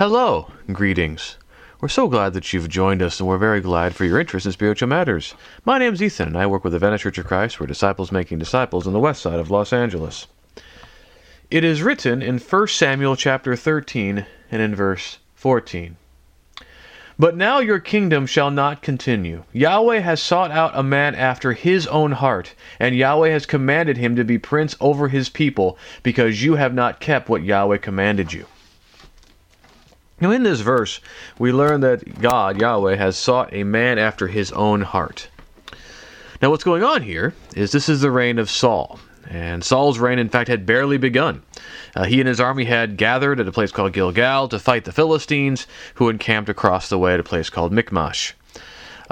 Hello, greetings. We're so glad that you've joined us, and we're very glad for your interest in spiritual matters. My name's Ethan, and I work with the Venice Church of Christ. We're disciples making disciples on the west side of Los Angeles. It is written in 1 Samuel chapter 13 and in verse 14. But now your kingdom shall not continue. Yahweh has sought out a man after his own heart, and Yahweh has commanded him to be prince over his people, because you have not kept what Yahweh commanded you. Now, in this verse, we learn that God, Yahweh, has sought a man after his own heart. Now, what's going on here is this is the reign of Saul. And Saul's reign, in fact, had barely begun. Uh, he and his army had gathered at a place called Gilgal to fight the Philistines, who encamped across the way at a place called Michmash.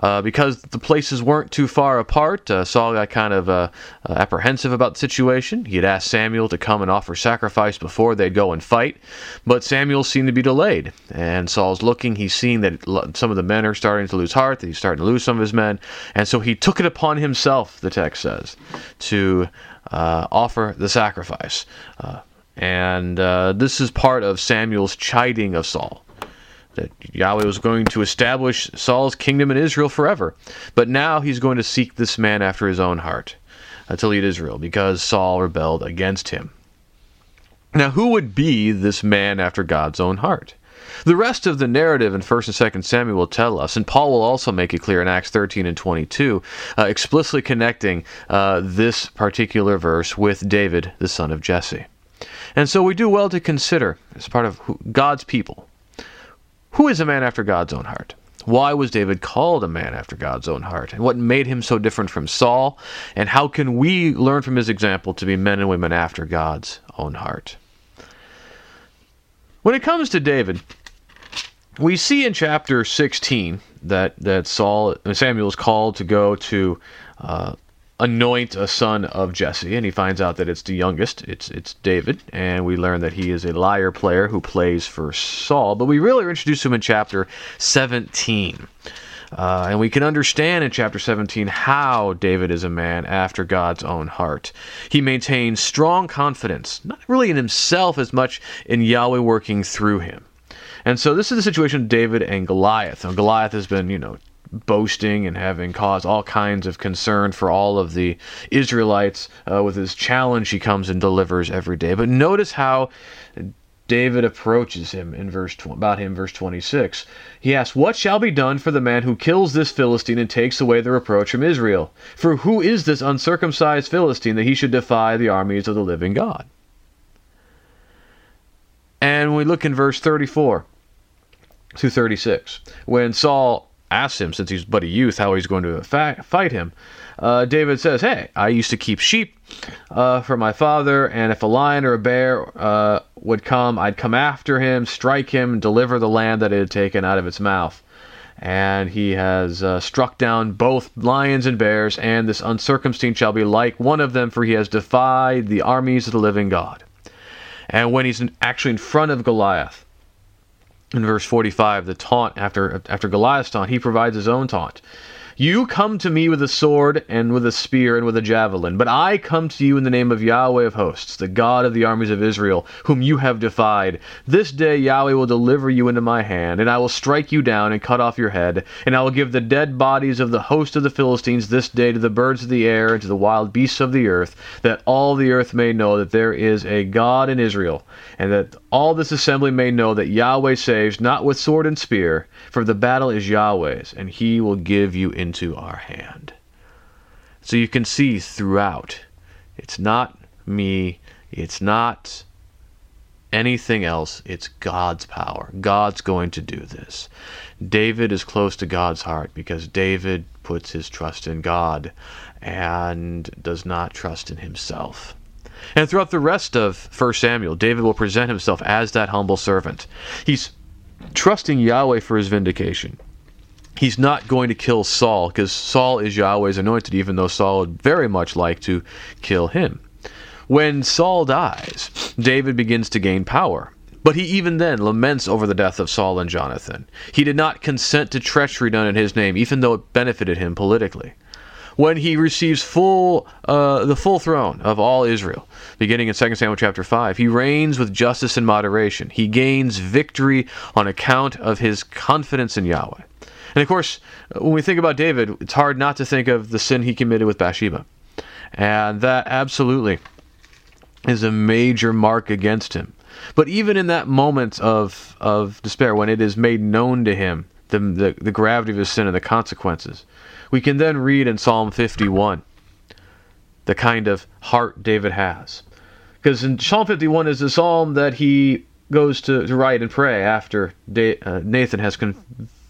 Uh, because the places weren't too far apart, uh, Saul got kind of uh, uh, apprehensive about the situation. He had asked Samuel to come and offer sacrifice before they'd go and fight, but Samuel seemed to be delayed. And Saul's looking, he's seeing that some of the men are starting to lose heart, that he's starting to lose some of his men, and so he took it upon himself, the text says, to uh, offer the sacrifice. Uh, and this is part of Samuel's chiding of Saul that Yahweh was going to establish Saul's kingdom in Israel forever. But now he's going to seek this man after his own heart uh, to lead Israel because Saul rebelled against him. Now, who would be this man after God's own heart? The rest of the narrative in 1st and 2nd Samuel will tell us, and Paul will also make it clear in Acts 13 and 22, uh, explicitly connecting uh, this particular verse with David, the son of Jesse. And so we do well to consider, as part of God's people, who is a man after God's own heart? Why was David called a man after God's own heart? And what made him so different from Saul? And how can we learn from his example to be men and women after God's own heart? When it comes to David, we see in chapter 16 that, that Saul Samuel is called to go to uh, anoint a son of Jesse, and he finds out that it's the youngest. It's it's David, and we learn that he is a lyre player who plays for Saul. But we really are introduced to him in chapter 17. Uh, and we can understand in chapter 17 how David is a man after God's own heart. He maintains strong confidence, not really in himself as much in Yahweh working through him. And so this is the situation of David and Goliath. Now, Goliath has been, you know, boasting and having caused all kinds of concern for all of the Israelites uh, with his challenge he comes and delivers every day. But notice how David approaches him in verse tw- about him verse 26. He asks, "What shall be done for the man who kills this Philistine and takes away the reproach from Israel? For who is this uncircumcised Philistine that he should defy the armies of the living God?" And we look in verse 34 to 36, when Saul asks him, since he's but a youth, how he's going to fa- fight him. Uh, David says, Hey, I used to keep sheep uh, for my father, and if a lion or a bear uh, would come, I'd come after him, strike him, deliver the lamb that it had taken out of its mouth. And he has uh, struck down both lions and bears, and this uncircumcised shall be like one of them, for he has defied the armies of the living God. And when he's actually in front of Goliath, in verse 45 the taunt after after Goliath's taunt he provides his own taunt you come to me with a sword and with a spear and with a javelin, but I come to you in the name of Yahweh of hosts, the God of the armies of Israel, whom you have defied. This day Yahweh will deliver you into my hand, and I will strike you down and cut off your head, and I will give the dead bodies of the host of the Philistines this day to the birds of the air and to the wild beasts of the earth, that all the earth may know that there is a God in Israel, and that all this assembly may know that Yahweh saves, not with sword and spear, for the battle is Yahweh's, and he will give you into our hand. So you can see throughout, it's not me, it's not anything else, it's God's power. God's going to do this. David is close to God's heart because David puts his trust in God and does not trust in himself. And throughout the rest of 1 Samuel, David will present himself as that humble servant. He's trusting Yahweh for his vindication. He's not going to kill Saul because Saul is Yahweh's anointed, even though Saul would very much like to kill him. When Saul dies, David begins to gain power. But he even then laments over the death of Saul and Jonathan. He did not consent to treachery done in his name, even though it benefited him politically. when he receives full uh, the full throne of all Israel, beginning in 2 Samuel chapter 5. He reigns with justice and moderation. He gains victory on account of his confidence in Yahweh. And of course, when we think about David, it's hard not to think of the sin he committed with Bathsheba. And that absolutely is a major mark against him. But even in that moment of, of despair, when it is made known to him the, the, the gravity of his sin and the consequences, we can then read in Psalm 51 the kind of heart David has. Because in Psalm 51 is the psalm that he goes to, to write and pray after uh, Nathan has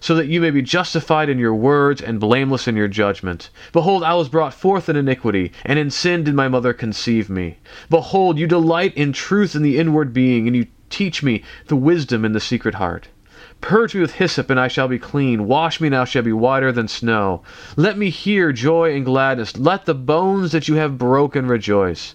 so that you may be justified in your words and blameless in your judgment. Behold, I was brought forth in iniquity, and in sin did my mother conceive me. Behold, you delight in truth in the inward being, and you teach me the wisdom in the secret heart. Purge me with hyssop, and I shall be clean. Wash me, and I shall be whiter than snow. Let me hear joy and gladness. Let the bones that you have broken rejoice.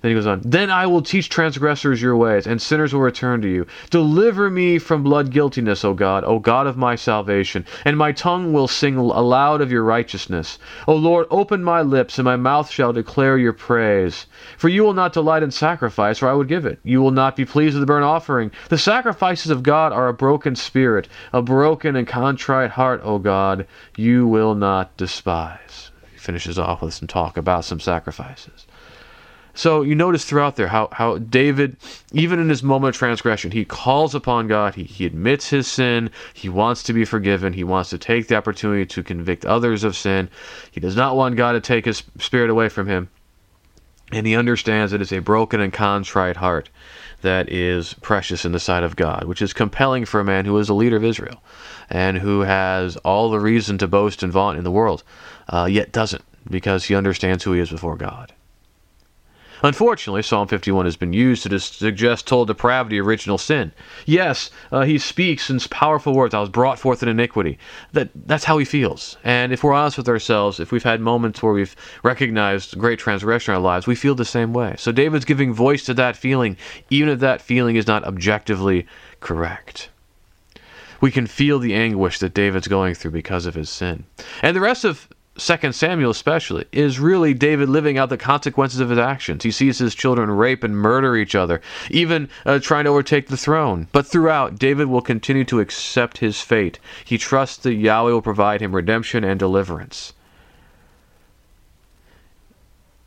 Then he goes on, Then I will teach transgressors your ways, and sinners will return to you. Deliver me from blood guiltiness, O God, O God of my salvation, and my tongue will sing aloud of your righteousness. O Lord, open my lips, and my mouth shall declare your praise. For you will not delight in sacrifice, or I would give it. You will not be pleased with the burnt offering. The sacrifices of God are a broken spirit, a broken and contrite heart, O God, you will not despise. He finishes off with some talk about some sacrifices. So you notice throughout there how, how David, even in his moment of transgression, he calls upon God, he, he admits his sin, he wants to be forgiven, he wants to take the opportunity to convict others of sin. He does not want God to take his spirit away from him. And he understands that it's a broken and contrite heart that is precious in the sight of God, which is compelling for a man who is a leader of Israel and who has all the reason to boast and vaunt in the world, uh, yet doesn't because he understands who he is before God. Unfortunately, Psalm 51 has been used to suggest total depravity, original sin. Yes, uh, he speaks in powerful words, I was brought forth in iniquity. That, that's how he feels. And if we're honest with ourselves, if we've had moments where we've recognized great transgression in our lives, we feel the same way. So David's giving voice to that feeling, even if that feeling is not objectively correct we can feel the anguish that David's going through because of his sin. And the rest of Second Samuel especially is really David living out the consequences of his actions. He sees his children rape and murder each other, even uh, trying to overtake the throne. But throughout, David will continue to accept his fate. He trusts that Yahweh will provide him redemption and deliverance.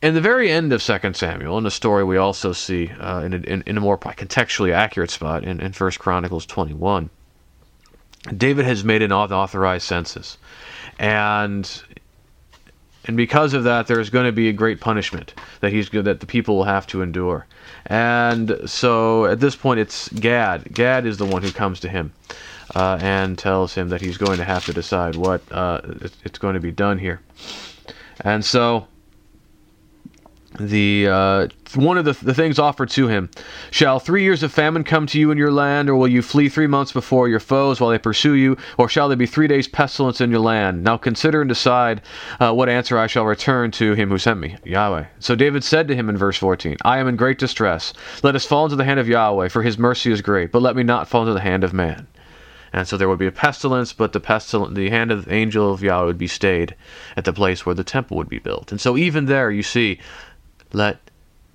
In the very end of Second Samuel, in a story we also see uh, in, a, in, in, a, more contextually accurate spot in, in 1 Chronicles 21, David has made an authorized census. And and because of that, there is going to be a great punishment that he's that the people will have to endure. And so at this point, it's Gad. Gad is the one who comes to him uh, and tells him that he's going to have to decide what uh, it's going to be done here. And so the uh, one of the, the things offered to him. Shall three years of famine come to you in your land or will you flee three months before your foes while they pursue you or shall there be three days pestilence in your land? Now consider and decide uh, what answer i shall return to him who sent me yahweh. So david said to him in verse 14 i am in great distress. Let us fall into the hand of yahweh for his mercy is great but let me not fall into the hand of man. And so there would be a pestilence, but the pestilence, the hand of the angel of Yahweh would be stayed at the place where the temple would be built. And so even there, you see let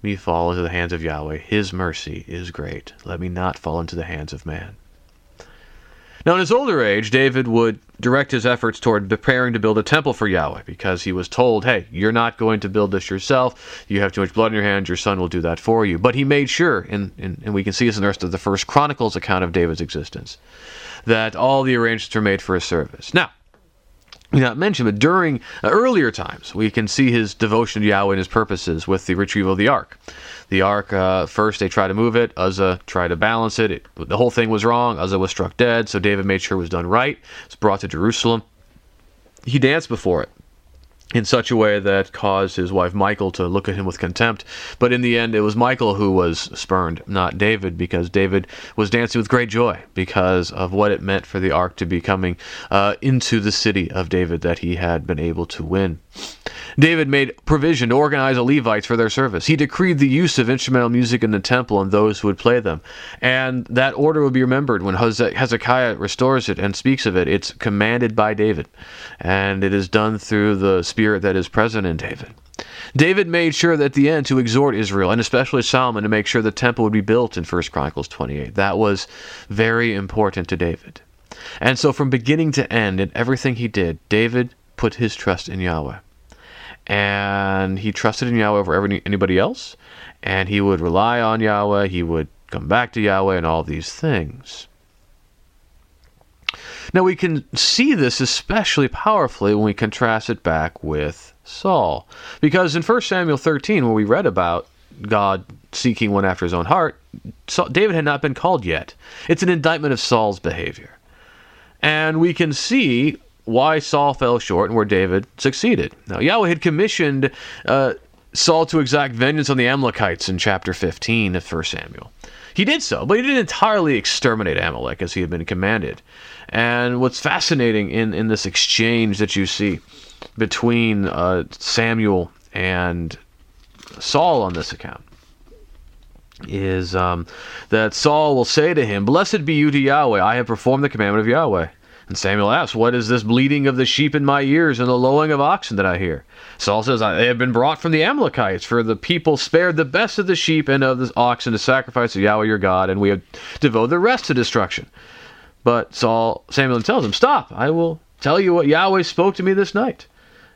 me fall into the hands of Yahweh. His mercy is great. Let me not fall into the hands of man. Now, in his older age, David would direct his efforts toward preparing to build a temple for Yahweh because he was told, hey, you're not going to build this yourself. You have too much blood in your hands. Your son will do that for you. But he made sure, and, and, and we can see this in the rest of the First Chronicles account of David's existence, that all the arrangements were made for his service. Now, not mention, but during uh, earlier times, we can see his devotion to Yahweh and his purposes with the retrieval of the ark. The ark, uh, first they tried to move it. Uzzah tried to balance it. it. The whole thing was wrong. Uzzah was struck dead, so David made sure it was done right. It's brought to Jerusalem. He danced before it in such a way that caused his wife Michal to look at him with contempt. But in the end, it was Michal who was spurned, not David, because David was dancing with great joy because of what it meant for the ark to be coming uh, into the city of David that he had been able to win. David made provision to organize the Levites for their service. He decreed the use of instrumental music in the temple and those who would play them. And that order will be remembered when Hezekiah restores it and speaks of it. It's commanded by David, and it is done through the spirit that is present in David. David made sure that at the end to exhort Israel, and especially Solomon, to make sure the temple would be built in 1 Chronicles 28. That was very important to David. And so from beginning to end, in everything he did, David put his trust in Yahweh and he trusted in Yahweh over anybody else, and he would rely on Yahweh, he would come back to Yahweh, and all these things. Now we can see this especially powerfully when we contrast it back with Saul. Because in 1 Samuel 13, where we read about God seeking one after his own heart, David had not been called yet. It's an indictment of Saul's behavior. And we can see why Saul fell short and where David succeeded. Now, Yahweh had commissioned uh, Saul to exact vengeance on the Amalekites in chapter 15 of 1 Samuel. He did so, but he didn't entirely exterminate Amalek as he had been commanded. And what's fascinating in, in this exchange that you see between uh, Samuel and Saul on this account is um, that Saul will say to him, Blessed be you to Yahweh, I have performed the commandment of Yahweh. And Samuel asks, What is this bleating of the sheep in my ears and the lowing of oxen that I hear? Saul says, They have been brought from the Amalekites, for the people spared the best of the sheep and of the oxen to sacrifice to Yahweh your God, and we have devoted the rest to destruction. But Saul, Samuel tells him, Stop, I will tell you what Yahweh spoke to me this night.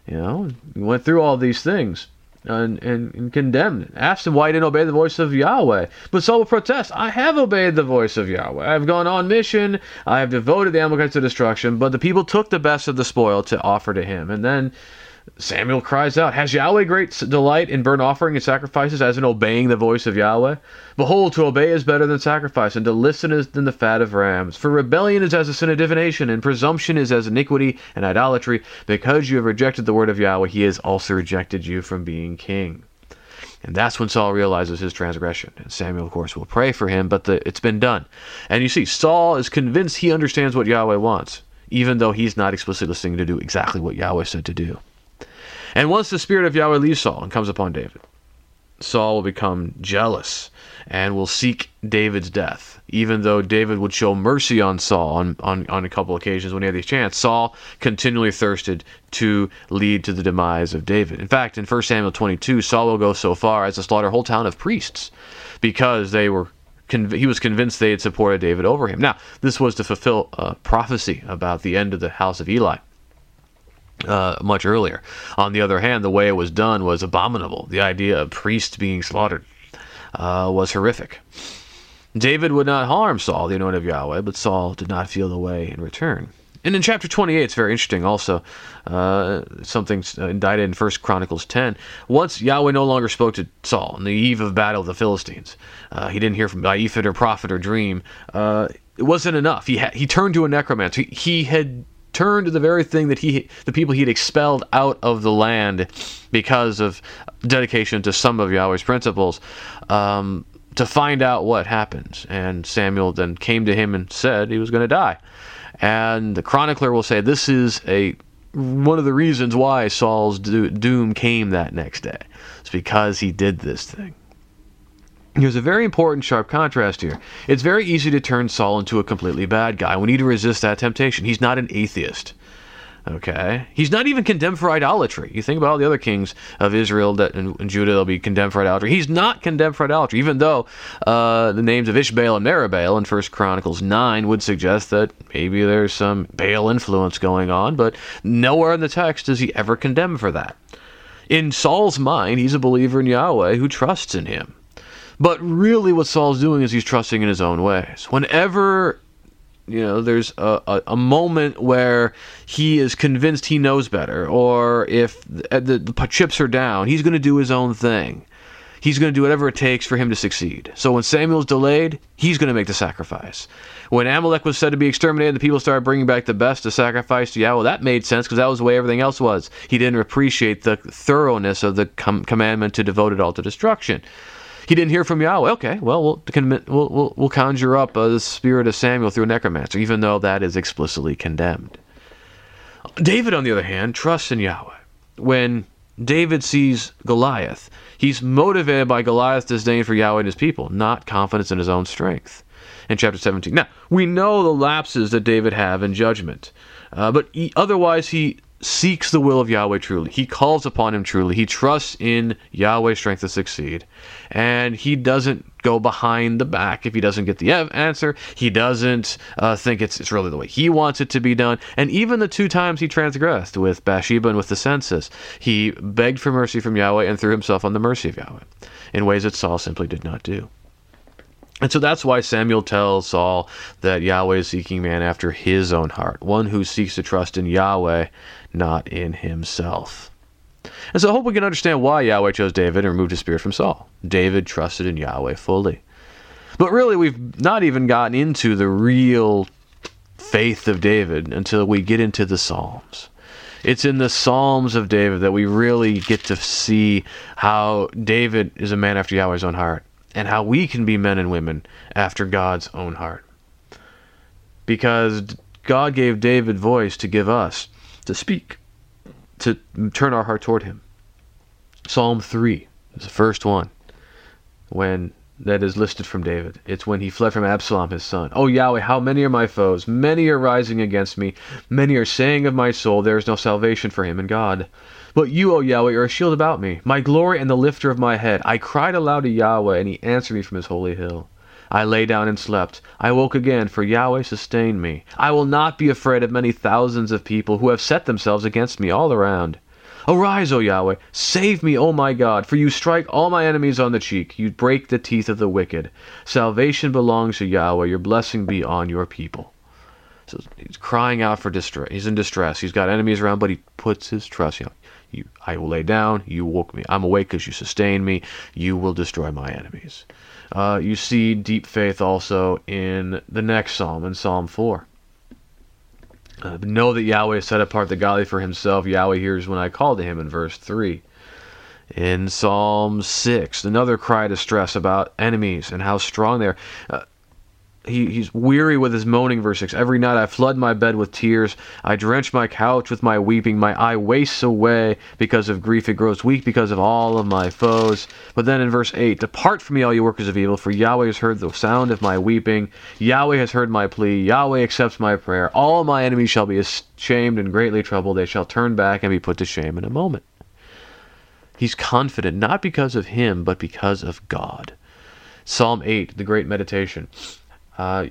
You know, he went through all these things and, and, and condemned. Asked why he didn't obey the voice of Yahweh. But Saul will protest, I have obeyed the voice of Yahweh. I have gone on mission. I have devoted the Amalekites to destruction. But the people took the best of the spoil to offer to him. And then Samuel cries out, Has Yahweh great delight in burnt offering and sacrifices as in obeying the voice of Yahweh? Behold, to obey is better than sacrifice, and to listen is than the fat of rams. For rebellion is as a sin of divination, and presumption is as iniquity and idolatry. Because you have rejected the word of Yahweh, he has also rejected you from being king. And that's when Saul realizes his transgression. And Samuel, of course, will pray for him, but the, it's been done. And you see, Saul is convinced he understands what Yahweh wants, even though he's not explicitly listening to do exactly what Yahweh said to do. And once the spirit of Yahweh leaves Saul and comes upon David, Saul will become jealous and will seek David's death. Even though David would show mercy on Saul on, on, on a couple occasions when he had the chance, Saul continually thirsted to lead to the demise of David. In fact, in 1 Samuel 22, Saul will go so far as to slaughter a whole town of priests because they were he was convinced they had supported David over him. Now, this was to fulfill a prophecy about the end of the house of Eli uh, much earlier. On the other hand, the way it was done was abominable. The idea of priests being slaughtered uh, was horrific. David would not harm Saul, the anointed of Yahweh, but Saul did not feel the way in return. And in chapter 28, it's very interesting also, uh, something indicted in 1 Chronicles 10. Once Yahweh no longer spoke to Saul on the eve of battle of the Philistines. Uh, he didn't hear from Ephod or prophet or dream. Uh, it wasn't enough. He, ha- he turned to a necromancer. He, he had turned to the very thing that he the people he had expelled out of the land because of dedication to some of Yahweh's principles um, to find out what happens. And Samuel then came to him and said he was going to die. And the chronicler will say this is a one of the reasons why Saul's do- doom came that next day. It's because he did this thing there's a very important sharp contrast here. It's very easy to turn Saul into a completely bad guy. We need to resist that temptation. He's not an atheist. Okay? He's not even condemned for idolatry. You think about all the other kings of Israel that in, in Judah, they'll be condemned for idolatry. He's not condemned for idolatry, even though uh, the names of Ishbaal and Meribbaal in 1 Chronicles 9 would suggest that maybe there's some Baal influence going on, but nowhere in the text is he ever condemned for that. In Saul's mind, he's a believer in Yahweh who trusts in him. But really, what Saul's doing is he's trusting in his own ways. Whenever you know there's a, a, a, moment where he is convinced he knows better or if the, the, the chips are down he's going to do his own thing. He's going to do whatever it takes for him to succeed. So when samuel's delayed he's going to make the sacrifice. When amalek was said to be exterminated the people started bringing back the best to sacrifice to yahweh. That made sense because that was the way everything else was. He didn't appreciate the thoroughness of the com- commandment to devote it all to destruction he didn't hear from Yahweh. Okay, well, we'll, we'll, we'll, we'll conjure up uh, the spirit of Samuel through a necromancer, even though that is explicitly condemned. David, on the other hand, trusts in Yahweh. When David sees Goliath, he's motivated by Goliath's disdain for Yahweh and his people, not confidence in his own strength. In chapter 17. Now, we know the lapses that David have in judgment, uh, but he, otherwise he seeks the will of Yahweh truly. He calls upon him truly. He trusts in Yahweh's strength to succeed. And he doesn't go behind the back if he doesn't get the answer. He doesn't uh, think it's, it's really the way he wants it to be done. And even the two times he transgressed with Bathsheba and with the census, he begged for mercy from Yahweh and threw himself on the mercy of Yahweh in ways that Saul simply did not do. And so that's why Samuel tells Saul that Yahweh is seeking man after his own heart, one who seeks to trust in Yahweh, not in himself. And so I hope we can understand why Yahweh chose David and removed his spirit from Saul. David trusted in Yahweh fully. But really, we've not even gotten into the real faith of David until we get into the Psalms. It's in the Psalms of David that we really get to see how David is a man after Yahweh's own heart and how we can be men and women after God's own heart. Because God gave David voice to give us to speak, to turn our heart toward Him. Psalm 3 is the first one when that is listed from David. It's when he fled from Absalom, his son. Oh Yahweh, how many are my foes? Many are rising against me. Many are saying of my soul, There is no salvation for him in God. But you, O Yahweh, are a shield about me, my glory and the lifter of my head. I cried aloud to Yahweh, and he answered me from his holy hill. I lay down and slept. I woke again, for Yahweh sustained me. I will not be afraid of many thousands of people who have set themselves against me all around. Arise, O Yahweh, save me, O my God, for you strike all my enemies on the cheek. You break the teeth of the wicked. Salvation belongs to Yahweh. Your blessing be on your people. So he's crying out for distress. He's in distress. He's got enemies around, but he puts his trust. You know, you, I will lay down. You woke me. I'm awake because you sustain me. You will destroy my enemies. Uh, you see deep faith also in the next psalm, in Psalm 4. Uh, know that Yahweh set apart the godly for himself. Yahweh hears when I call to him in verse 3. In Psalm 6, another cry of distress about enemies and how strong they are. Uh, he, he's weary with his moaning, verse 6. Every night I flood my bed with tears. I drench my couch with my weeping. My eye wastes away because of grief. It grows weak because of all of my foes. But then in verse 8, Depart from me, all you workers of evil, for Yahweh has heard the sound of my weeping. Yahweh has heard my plea. Yahweh accepts my prayer. All my enemies shall be ashamed and greatly troubled. They shall turn back and be put to shame in a moment. He's confident, not because of him, but because of God. Psalm 8, the great meditation. Uh,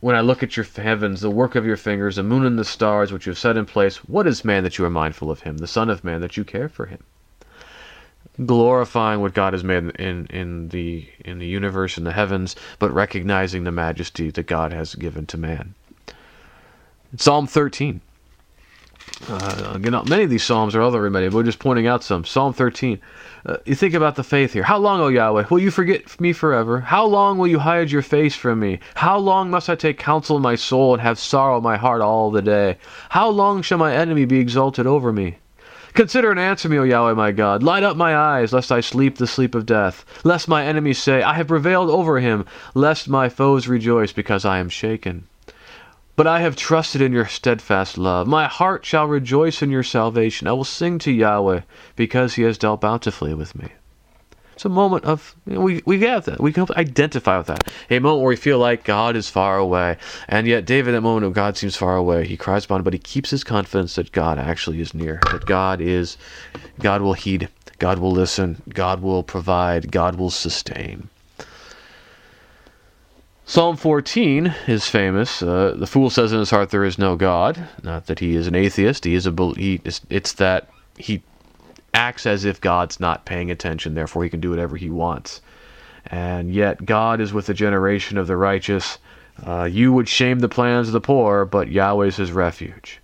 when I look at your heavens, the work of your fingers, the moon and the stars which you have set in place, what is man that you are mindful of him, the Son of Man that you care for him? Glorifying what God has made in, in the in the universe and the heavens, but recognizing the majesty that God has given to man. Psalm 13. Uh, again, many of these psalms are other remedy, but we're just pointing out some. Psalm 13. Uh, you think about the faith here. How long, O Yahweh, will you forget me forever? How long will you hide your face from me? How long must I take counsel in my soul and have sorrow in my heart all the day? How long shall my enemy be exalted over me? Consider and answer me, O Yahweh my God. Light up my eyes, lest I sleep the sleep of death. Lest my enemies say, I have prevailed over him. Lest my foes rejoice because I am shaken. But I have trusted in your steadfast love. My heart shall rejoice in your salvation. I will sing to Yahweh because he has dealt bountifully with me. It's a moment of you know, we we have that we can identify with that a moment where we feel like God is far away, and yet David, that moment of God seems far away, he cries upon, but he keeps his confidence that God actually is near, that God is, God will heed, God will listen, God will provide, God will sustain. Psalm 14 is famous. Uh, the fool says in his heart, "There is no God." Not that he is an atheist. He is a. He, it's that he acts as if God's not paying attention. Therefore, he can do whatever he wants. And yet, God is with the generation of the righteous. Uh, you would shame the plans of the poor, but Yahweh is his refuge.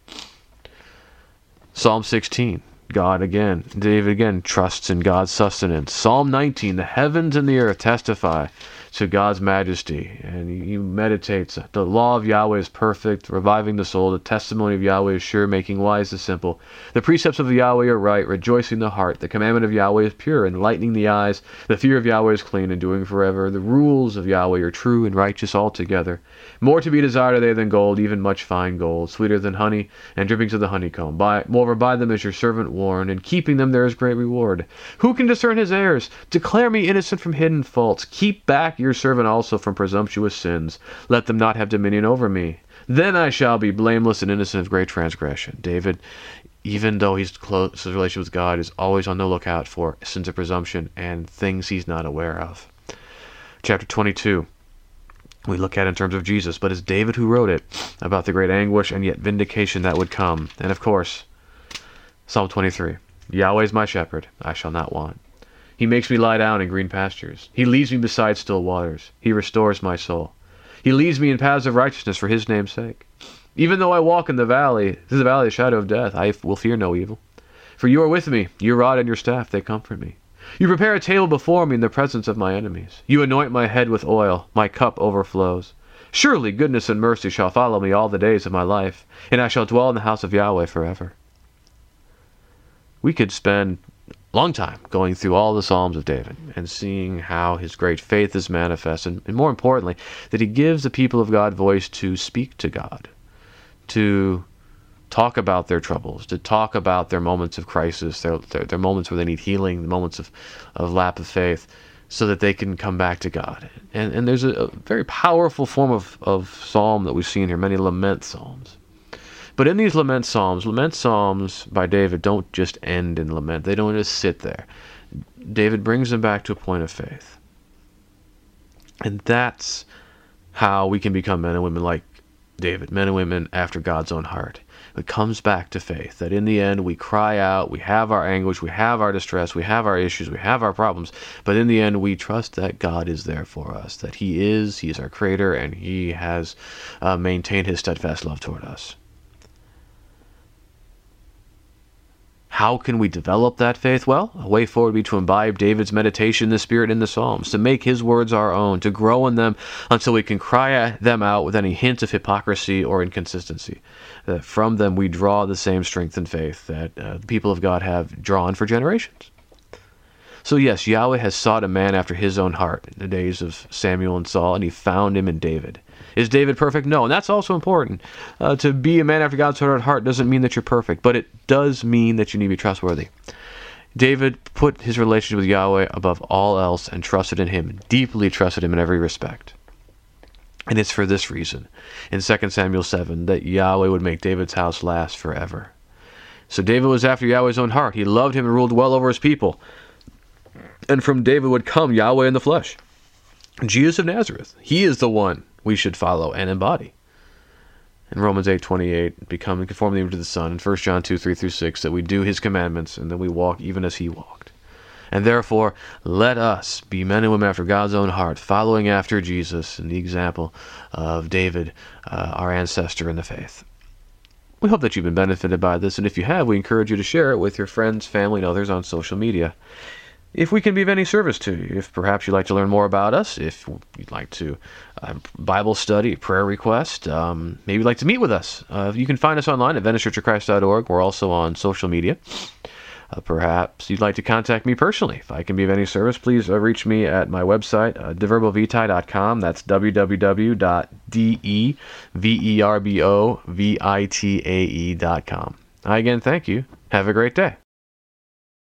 Psalm 16. God again. David again trusts in God's sustenance. Psalm 19. The heavens and the earth testify to God's majesty, and he meditates. The law of Yahweh is perfect, reviving the soul. The testimony of Yahweh is sure, making wise the simple. The precepts of Yahweh are right, rejoicing the heart. The commandment of Yahweh is pure, enlightening the eyes. The fear of Yahweh is clean, enduring forever. The rules of Yahweh are true and righteous altogether. More to be desired are they than gold, even much fine gold, sweeter than honey and drippings of the honeycomb. By, moreover, by them is your servant warned, and keeping them there is great reward. Who can discern his errors? Declare me innocent from hidden faults. Keep back your servant also from presumptuous sins. Let them not have dominion over me. Then I shall be blameless and innocent of great transgression. David, even though he's close, his relationship with God is always on the lookout for sins of presumption and things he's not aware of. Chapter 22 we look at in terms of Jesus, but it's David who wrote it about the great anguish and yet vindication that would come. And of course, Psalm 23 Yahweh is my shepherd, I shall not want. He makes me lie down in green pastures. He leads me beside still waters. He restores my soul. He leads me in paths of righteousness for his name's sake. Even though I walk in the valley, through the valley of the shadow of death, I will fear no evil. For you are with me, your rod and your staff, they comfort me. You prepare a table before me in the presence of my enemies. You anoint my head with oil, my cup overflows. Surely goodness and mercy shall follow me all the days of my life, and I shall dwell in the house of Yahweh forever. We could spend long time going through all the Psalms of David and seeing how his great faith is manifest, and, and, more importantly, that he gives the people of God voice to speak to God, to talk about their troubles, to talk about their moments of crisis, their, their, their moments where they need healing, the moments of, of lack of faith, so that they can come back to God. And, and there's a, a very powerful form of, of psalm that we see in here, many lament psalms. But in these lament psalms, lament psalms by David don't just end in lament. They don't just sit there. David brings them back to a point of faith. And that's how we can become men and women like David, men and women after God's own heart. It comes back to faith that in the end we cry out, we have our anguish, we have our distress, we have our issues, we have our problems, but in the end we trust that God is there for us, that He is, He is our Creator, and He has uh, maintained His steadfast love toward us. How can we develop that faith? Well, a way forward would be to imbibe David's meditation the Spirit in the Psalms, to make his words our own, to grow in them until we can cry them out with any hint of hypocrisy or inconsistency. That from them we draw the same strength and faith that uh, the people of God have drawn for generations. So, yes, Yahweh has sought a man after his own heart in the days of Samuel and Saul, and he found him in David. Is David perfect? No, and that's also important. Uh, to be a man after God's heart doesn't mean that you're perfect, but it does mean that you need to be trustworthy. David put his relationship with Yahweh above all else and trusted in him, deeply trusted him in every respect. And it's for this reason, in 2 Samuel 7, that Yahweh would make David's house last forever. So David was after Yahweh's own heart. He loved him and ruled well over his people. And from David would come Yahweh in the flesh. Jesus of Nazareth. He is the one we should follow and embody. In Romans 8:28, become conformity to the Son. In 1 John 2, 3 through 6, that we do his commandments and that we walk even as he walked. And therefore, let us be men and women after God's own heart, following after Jesus and the example of David, uh, our ancestor in the faith. We hope that you've been benefited by this, and if you have, we encourage you to share it with your friends, family, and others on social media if we can be of any service to you. If perhaps you'd like to learn more about us, if you'd like to uh, Bible study, prayer request, um, maybe you'd like to meet with us, uh, you can find us online at VeniceChurchOfChrist.org. We're also on social media. Uh, perhaps you'd like to contact me personally. If I can be of any service, please uh, reach me at my website, uh, deverbovitae.com. That's www.deverbovitae.com. I again thank you. Have a great day.